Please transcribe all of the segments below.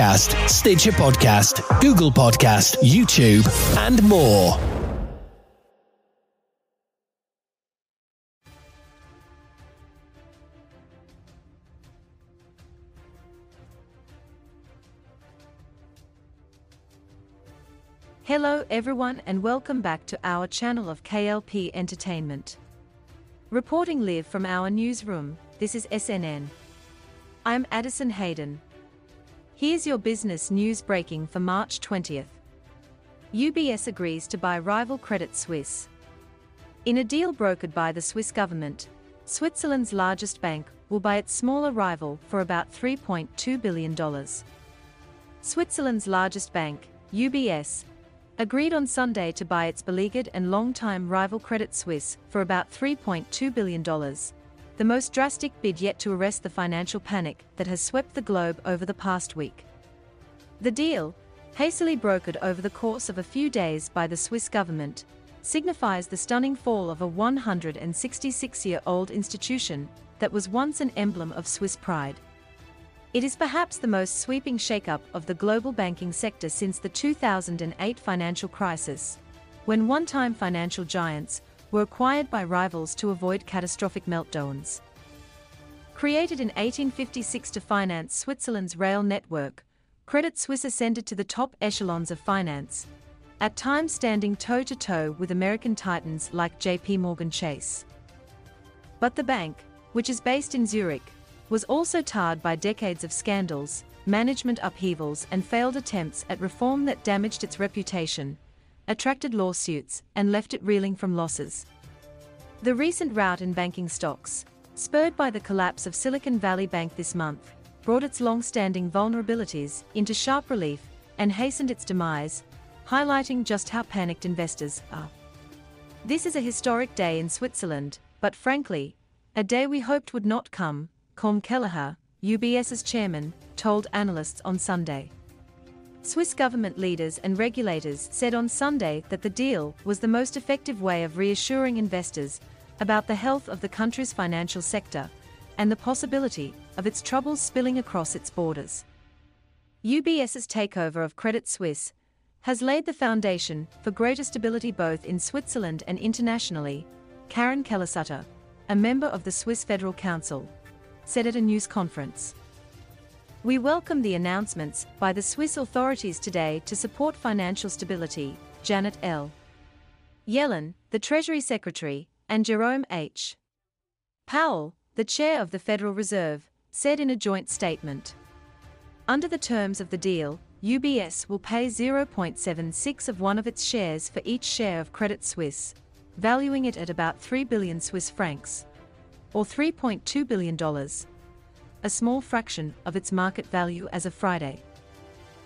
Podcast, Stitcher Podcast, Google Podcast, YouTube, and more. Hello everyone and welcome back to our channel of KLP Entertainment. Reporting live from our newsroom, this is SNN. I'm Addison Hayden. Here's your business news breaking for March 20th. UBS agrees to buy rival Credit Suisse. In a deal brokered by the Swiss government, Switzerland's largest bank will buy its smaller rival for about $3.2 billion. Switzerland's largest bank, UBS, agreed on Sunday to buy its beleaguered and long-time rival Credit Suisse for about $3.2 billion, the most drastic bid yet to arrest the financial panic that has swept the globe over the past week. The deal, hastily brokered over the course of a few days by the Swiss government, signifies the stunning fall of a 166-year-old institution that was once an emblem of Swiss pride. It is perhaps the most sweeping shakeup of the global banking sector since the 2008 financial crisis, when one-time financial giants were acquired by rivals to avoid catastrophic meltdowns. Created in 1856 to finance Switzerland's rail network, Credit Suisse ascended to the top echelons of finance, at times standing toe-to-toe with American titans like JP Morgan Chase. But the bank, which is based in Zurich, was also tarred by decades of scandals, management upheavals and failed attempts at reform that damaged its reputation, attracted lawsuits, and left it reeling from losses. The recent rout in banking stocks, spurred by the collapse of Silicon Valley Bank this month, brought its long-standing vulnerabilities into sharp relief and hastened its demise, highlighting just how panicked investors are. This is a historic day in Switzerland, but frankly, a day we hoped would not come, Colm Kelleher, UBS's chairman, told analysts on Sunday. Swiss government leaders and regulators said on Sunday that the deal was the most effective way of reassuring investors about the health of the country's financial sector and the possibility of its troubles spilling across its borders. UBS's takeover of Credit Suisse has laid the foundation for greater stability both in Switzerland and internationally, Karin Keller-Sutter, a member of the Swiss Federal Council, said at a news conference. We welcome the announcements by the Swiss authorities today to support financial stability, Janet L. Yellen, the Treasury Secretary, and Jerome H. Powell, the chair of the Federal Reserve, said in a joint statement. Under the terms of the deal, UBS will pay 0.76 of one of its shares for each share of Credit Suisse, valuing it at about 3 billion Swiss francs or $3.2 billion, a small fraction of its market value as of Friday.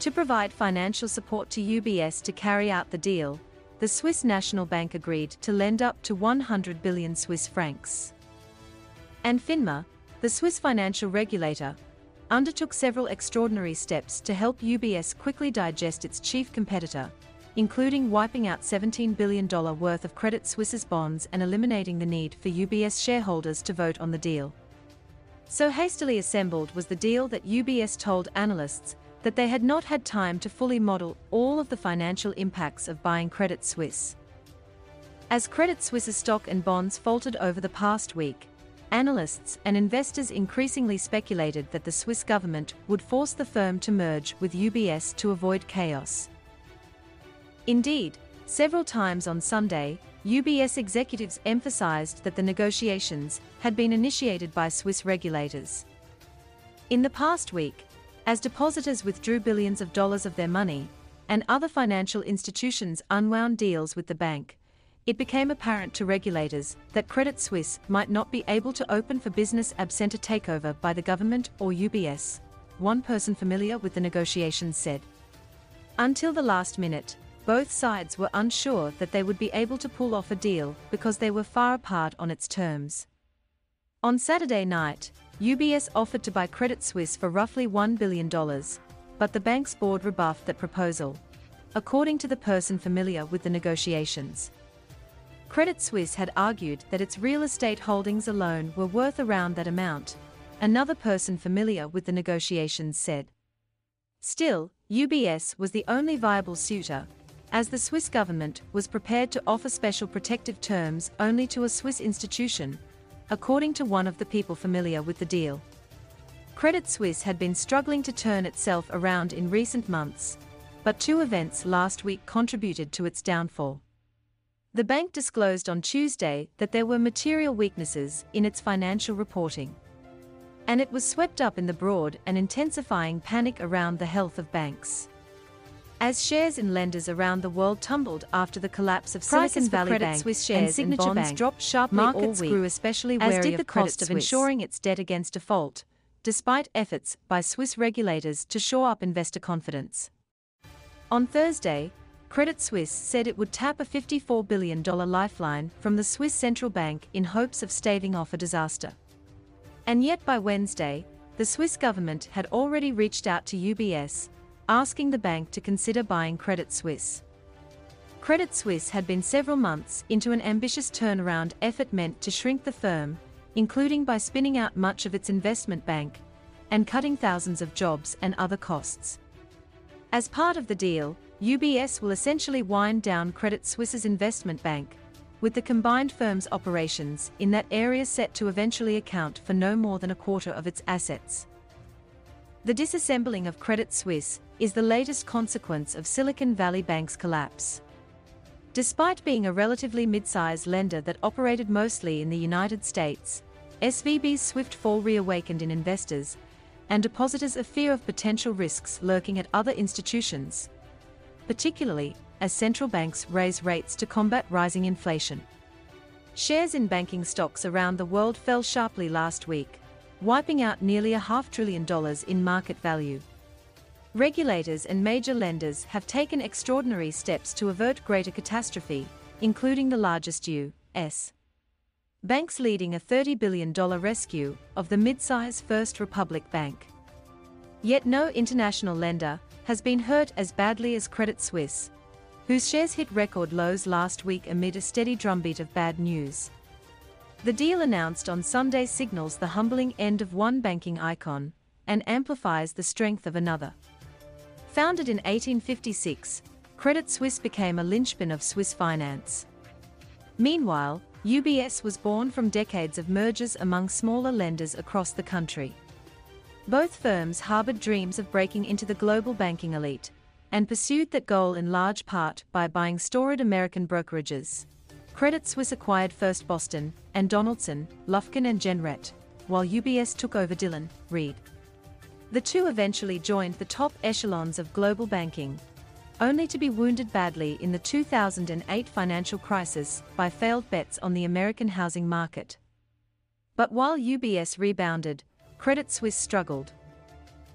To provide financial support to UBS to carry out the deal, the Swiss National Bank agreed to lend up to 100 billion Swiss francs. And FINMA, the Swiss financial regulator, undertook several extraordinary steps to help UBS quickly digest its chief competitor, including wiping out $17 billion worth of Credit Suisse's bonds and eliminating the need for UBS shareholders to vote on the deal. So hastily assembled was the deal that UBS told analysts that they had not had time to fully model all of the financial impacts of buying Credit Suisse. As Credit Suisse's stock and bonds faltered over the past week, analysts and investors increasingly speculated that the Swiss government would force the firm to merge with UBS to avoid chaos. Indeed, several times on Sunday, UBS executives emphasized that the negotiations had been initiated by Swiss regulators. In the past week, as depositors withdrew billions of dollars of their money, and other financial institutions unwound deals with the bank, it became apparent to regulators that Credit Suisse might not be able to open for business absent a takeover by the government or UBS, one person familiar with the negotiations said. Until the last minute, both sides were unsure that they would be able to pull off a deal because they were far apart on its terms. On Saturday night, UBS offered to buy Credit Suisse for roughly $1 billion, but the bank's board rebuffed that proposal, according to the person familiar with the negotiations. Credit Suisse had argued that its real estate holdings alone were worth around that amount, another person familiar with the negotiations said. Still, UBS was the only viable suitor, as the Swiss government was prepared to offer special protective terms only to a Swiss institution, according to one of the people familiar with the deal. Credit Suisse had been struggling to turn itself around in recent months, but two events last week contributed to its downfall. The bank disclosed on Tuesday that there were material weaknesses in its financial reporting. And it was swept up in the broad and intensifying panic around the health of banks. As shares in lenders around the world tumbled after the collapse of Silicon Valley Credit Bank Swiss shares and Signature and bonds Bank dropped sharply markets all week, grew especially wary as did the of cost of insuring its debt against default, despite efforts by Swiss regulators to shore up investor confidence. On Thursday, Credit Suisse said it would tap a $54 billion lifeline from the Swiss central bank in hopes of staving off a disaster. And yet by Wednesday, the Swiss government had already reached out to UBS, asking the bank to consider buying Credit Suisse. Credit Suisse had been several months into an ambitious turnaround effort meant to shrink the firm, including by spinning out much of its investment bank and cutting thousands of jobs and other costs. As part of the deal, UBS will essentially wind down Credit Suisse's investment bank, with the combined firm's operations in that area set to eventually account for no more than a quarter of its assets. The disassembling of Credit Suisse is the latest consequence of Silicon Valley Bank's collapse. Despite being a relatively mid-sized lender that operated mostly in the United States, SVB's swift fall reawakened in investors and depositors a fear of potential risks lurking at other institutions, particularly as central banks raise rates to combat rising inflation. Shares in banking stocks around the world fell sharply last week, wiping out nearly a half trillion dollars in market value. Regulators and major lenders have taken extraordinary steps to avert greater catastrophe, including the largest U.S. banks leading a $30 billion rescue of the mid-size First Republic Bank. Yet no international lender has been hurt as badly as Credit Suisse, whose shares hit record lows last week amid a steady drumbeat of bad news. The deal announced on Sunday signals the humbling end of one banking icon and amplifies the strength of another. Founded in 1856, Credit Suisse became a linchpin of Swiss finance. Meanwhile, UBS was born from decades of mergers among smaller lenders across the country. Both firms harbored dreams of breaking into the global banking elite and pursued that goal in large part by buying storied American brokerages. Credit Suisse acquired First Boston and Donaldson, Lufkin and Jenrette, while UBS took over Dillon, Read. The two eventually joined the top echelons of global banking, only to be wounded badly in the 2008 financial crisis by failed bets on the American housing market. But while UBS rebounded, Credit Suisse struggled.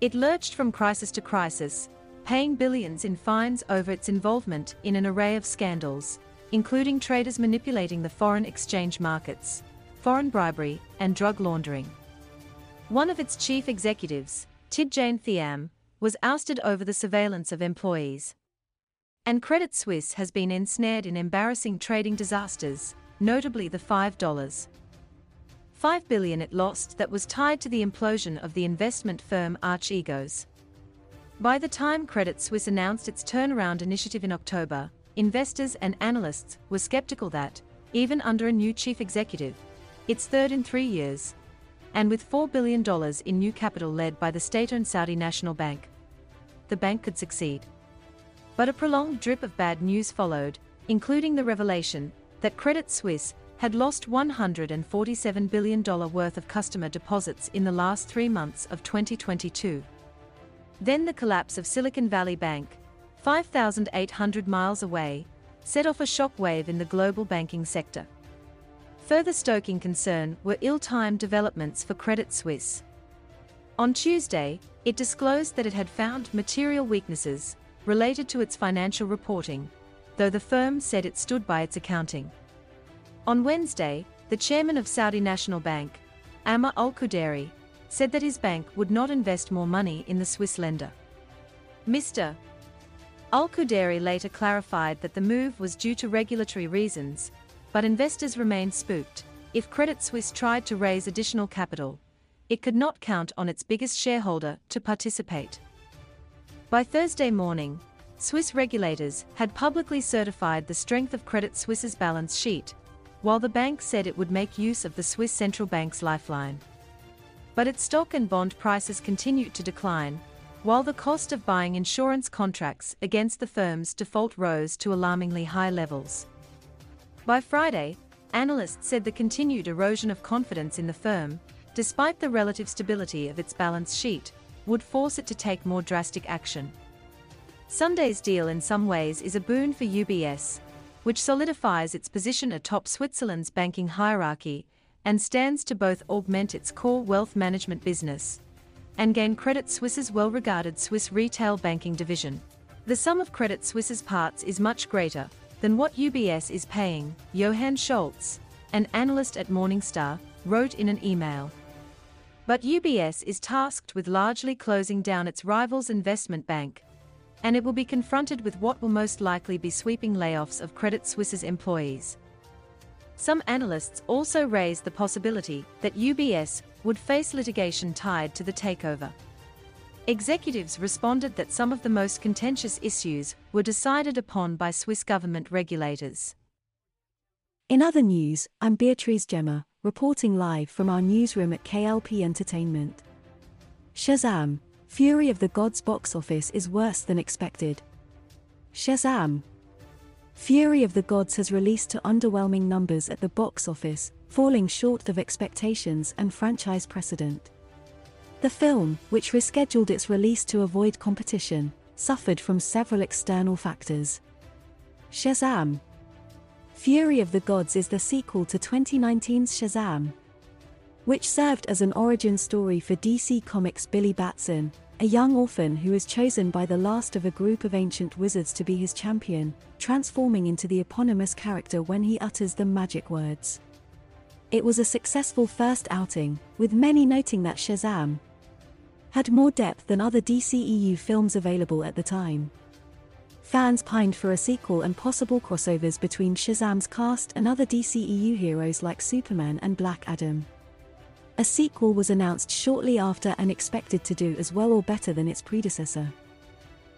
It lurched from crisis to crisis, paying billions in fines over its involvement in an array of scandals, including traders manipulating the foreign exchange markets, foreign bribery, and drug laundering. One of its chief executives, Tidjane Thiam, was ousted over the surveillance of employees. And Credit Suisse has been ensnared in embarrassing trading disasters, notably the $5. 5 billion it lost that was tied to the implosion of the investment firm Archegos. By the time Credit Suisse announced its turnaround initiative in October, investors and analysts were skeptical that, even under a new chief executive, its third in three years, and with $4 billion in new capital led by the state-owned Saudi National Bank. The bank could succeed. But a prolonged drip of bad news followed, including the revelation that Credit Suisse had lost $147 billion worth of customer deposits in the last three months of 2022. Then the collapse of Silicon Valley Bank, 5,800 miles away, set off a shockwave in the global banking sector. Further stoking concern were ill-timed developments for Credit Suisse. On Tuesday, it disclosed that it had found material weaknesses related to its financial reporting, though the firm said it stood by its accounting. On Wednesday, the chairman of Saudi National Bank, Ammar al-Qudairy, said that his bank would not invest more money in the Swiss lender. Mr. Al-Qudairy later clarified that the move was due to regulatory reasons, but investors remained spooked. If Credit Suisse tried to raise additional capital, it could not count on its biggest shareholder to participate. By Thursday morning, Swiss regulators had publicly certified the strength of Credit Suisse's balance sheet, while the bank said it would make use of the Swiss central bank's lifeline. But its stock and bond prices continued to decline, while the cost of buying insurance contracts against the firm's default rose to alarmingly high levels. By Friday, analysts said the continued erosion of confidence in the firm, despite the relative stability of its balance sheet, would force it to take more drastic action. Sunday's deal in some ways is a boon for UBS, which solidifies its position atop Switzerland's banking hierarchy and stands to both augment its core wealth management business and gain Credit Suisse's well-regarded Swiss retail banking division. The sum of Credit Suisse's parts is much greater than what UBS is paying, Johann Schultz, an analyst at Morningstar, wrote in an email. But UBS is tasked with largely closing down its rival's investment bank, and it will be confronted with what will most likely be sweeping layoffs of Credit Suisse's employees. Some analysts also raised the possibility that UBS would face litigation tied to the takeover. Executives responded that some of the most contentious issues were decided upon by Swiss government regulators. In other news, I'm Beatrice Gemma, reporting live from our newsroom at KLP Entertainment. Shazam! Fury of the Gods box office is worse than expected. Shazam! Fury of the Gods has released to underwhelming numbers at the box office, falling short of expectations and franchise precedent. The film, which rescheduled its release to avoid competition, suffered from several external factors. Shazam! Fury of the Gods is the sequel to 2019's Shazam, which served as an origin story for DC Comics' Billy Batson, a young orphan who is chosen by the last of a group of ancient wizards to be his champion, transforming into the eponymous character when he utters the magic words. It was a successful first outing, with many noting that Shazam had more depth than other DCEU films available at the time. Fans pined for a sequel and possible crossovers between Shazam's cast and other DCEU heroes like Superman and Black Adam. A sequel was announced shortly after and expected to do as well or better than its predecessor.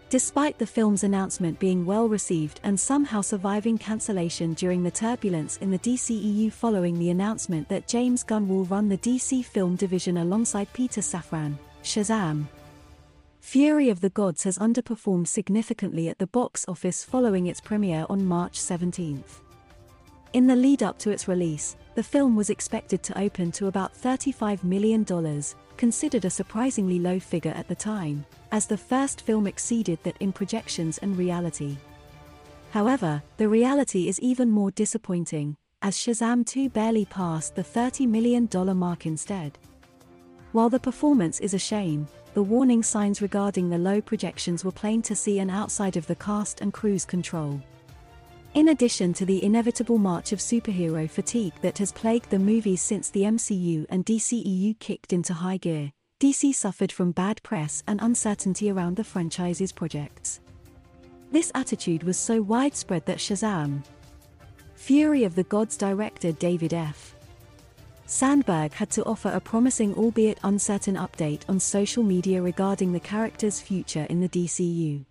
Despite the film's announcement being well received and somehow surviving cancellation during the turbulence in the DCEU following the announcement that James Gunn will run the DC film division alongside Peter Safran, Shazam. Fury of the Gods has underperformed significantly at the box office following its premiere on March 17. In the lead up to its release, the film was expected to open to about $35 million, considered a surprisingly low figure at the time, as the first film exceeded that in projections and reality. However, the reality is even more disappointing, as Shazam 2 barely passed the $30 million mark instead. While the performance is a shame, the warning signs regarding the low projections were plain to see and outside of the cast and crew's control. In addition to the inevitable march of superhero fatigue that has plagued the movies since the MCU and DCEU kicked into high gear, DC suffered from bad press and uncertainty around the franchise's projects. This attitude was so widespread that Shazam! Fury of the Gods director David F. Sandberg had to offer a promising albeit uncertain update on social media regarding the character's future in the DCU.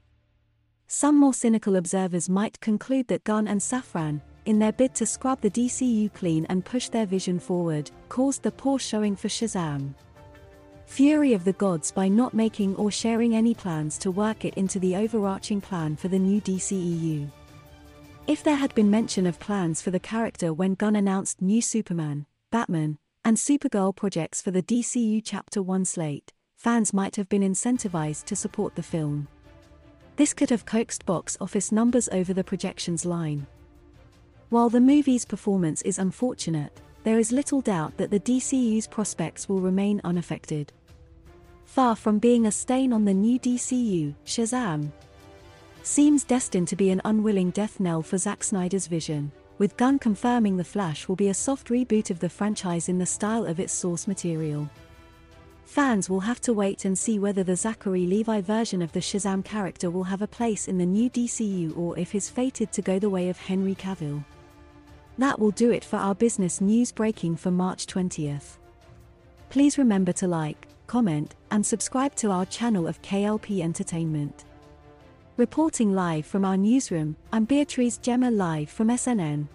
Some more cynical observers might conclude that Gunn and Safran, in their bid to scrub the DCU clean and push their vision forward, caused the poor showing for Shazam. Fury of the Gods by not making or sharing any plans to work it into the overarching plan for the new DCEU. If there had been mention of plans for the character when Gunn announced new Superman, Batman, and Supergirl projects for the DCU Chapter 1 slate, fans might have been incentivized to support the film. This could have coaxed box office numbers over the projections line. While the movie's performance is unfortunate, there is little doubt that the DCU's prospects will remain unaffected. Far from being a stain on the new DCU, Shazam seems destined to be an unwilling death knell for Zack Snyder's vision, with Gunn confirming The Flash will be a soft reboot of the franchise in the style of its source material. Fans will have to wait and see whether the Zachary Levi version of the Shazam character will have a place in the new DCU or if he's fated to go the way of Henry Cavill. That will do it for our business news breaking for March 20th. Please remember to like, comment, and subscribe to our channel of KLP Entertainment. Reporting live from our newsroom, I'm Beatrice Gemma live from SNN.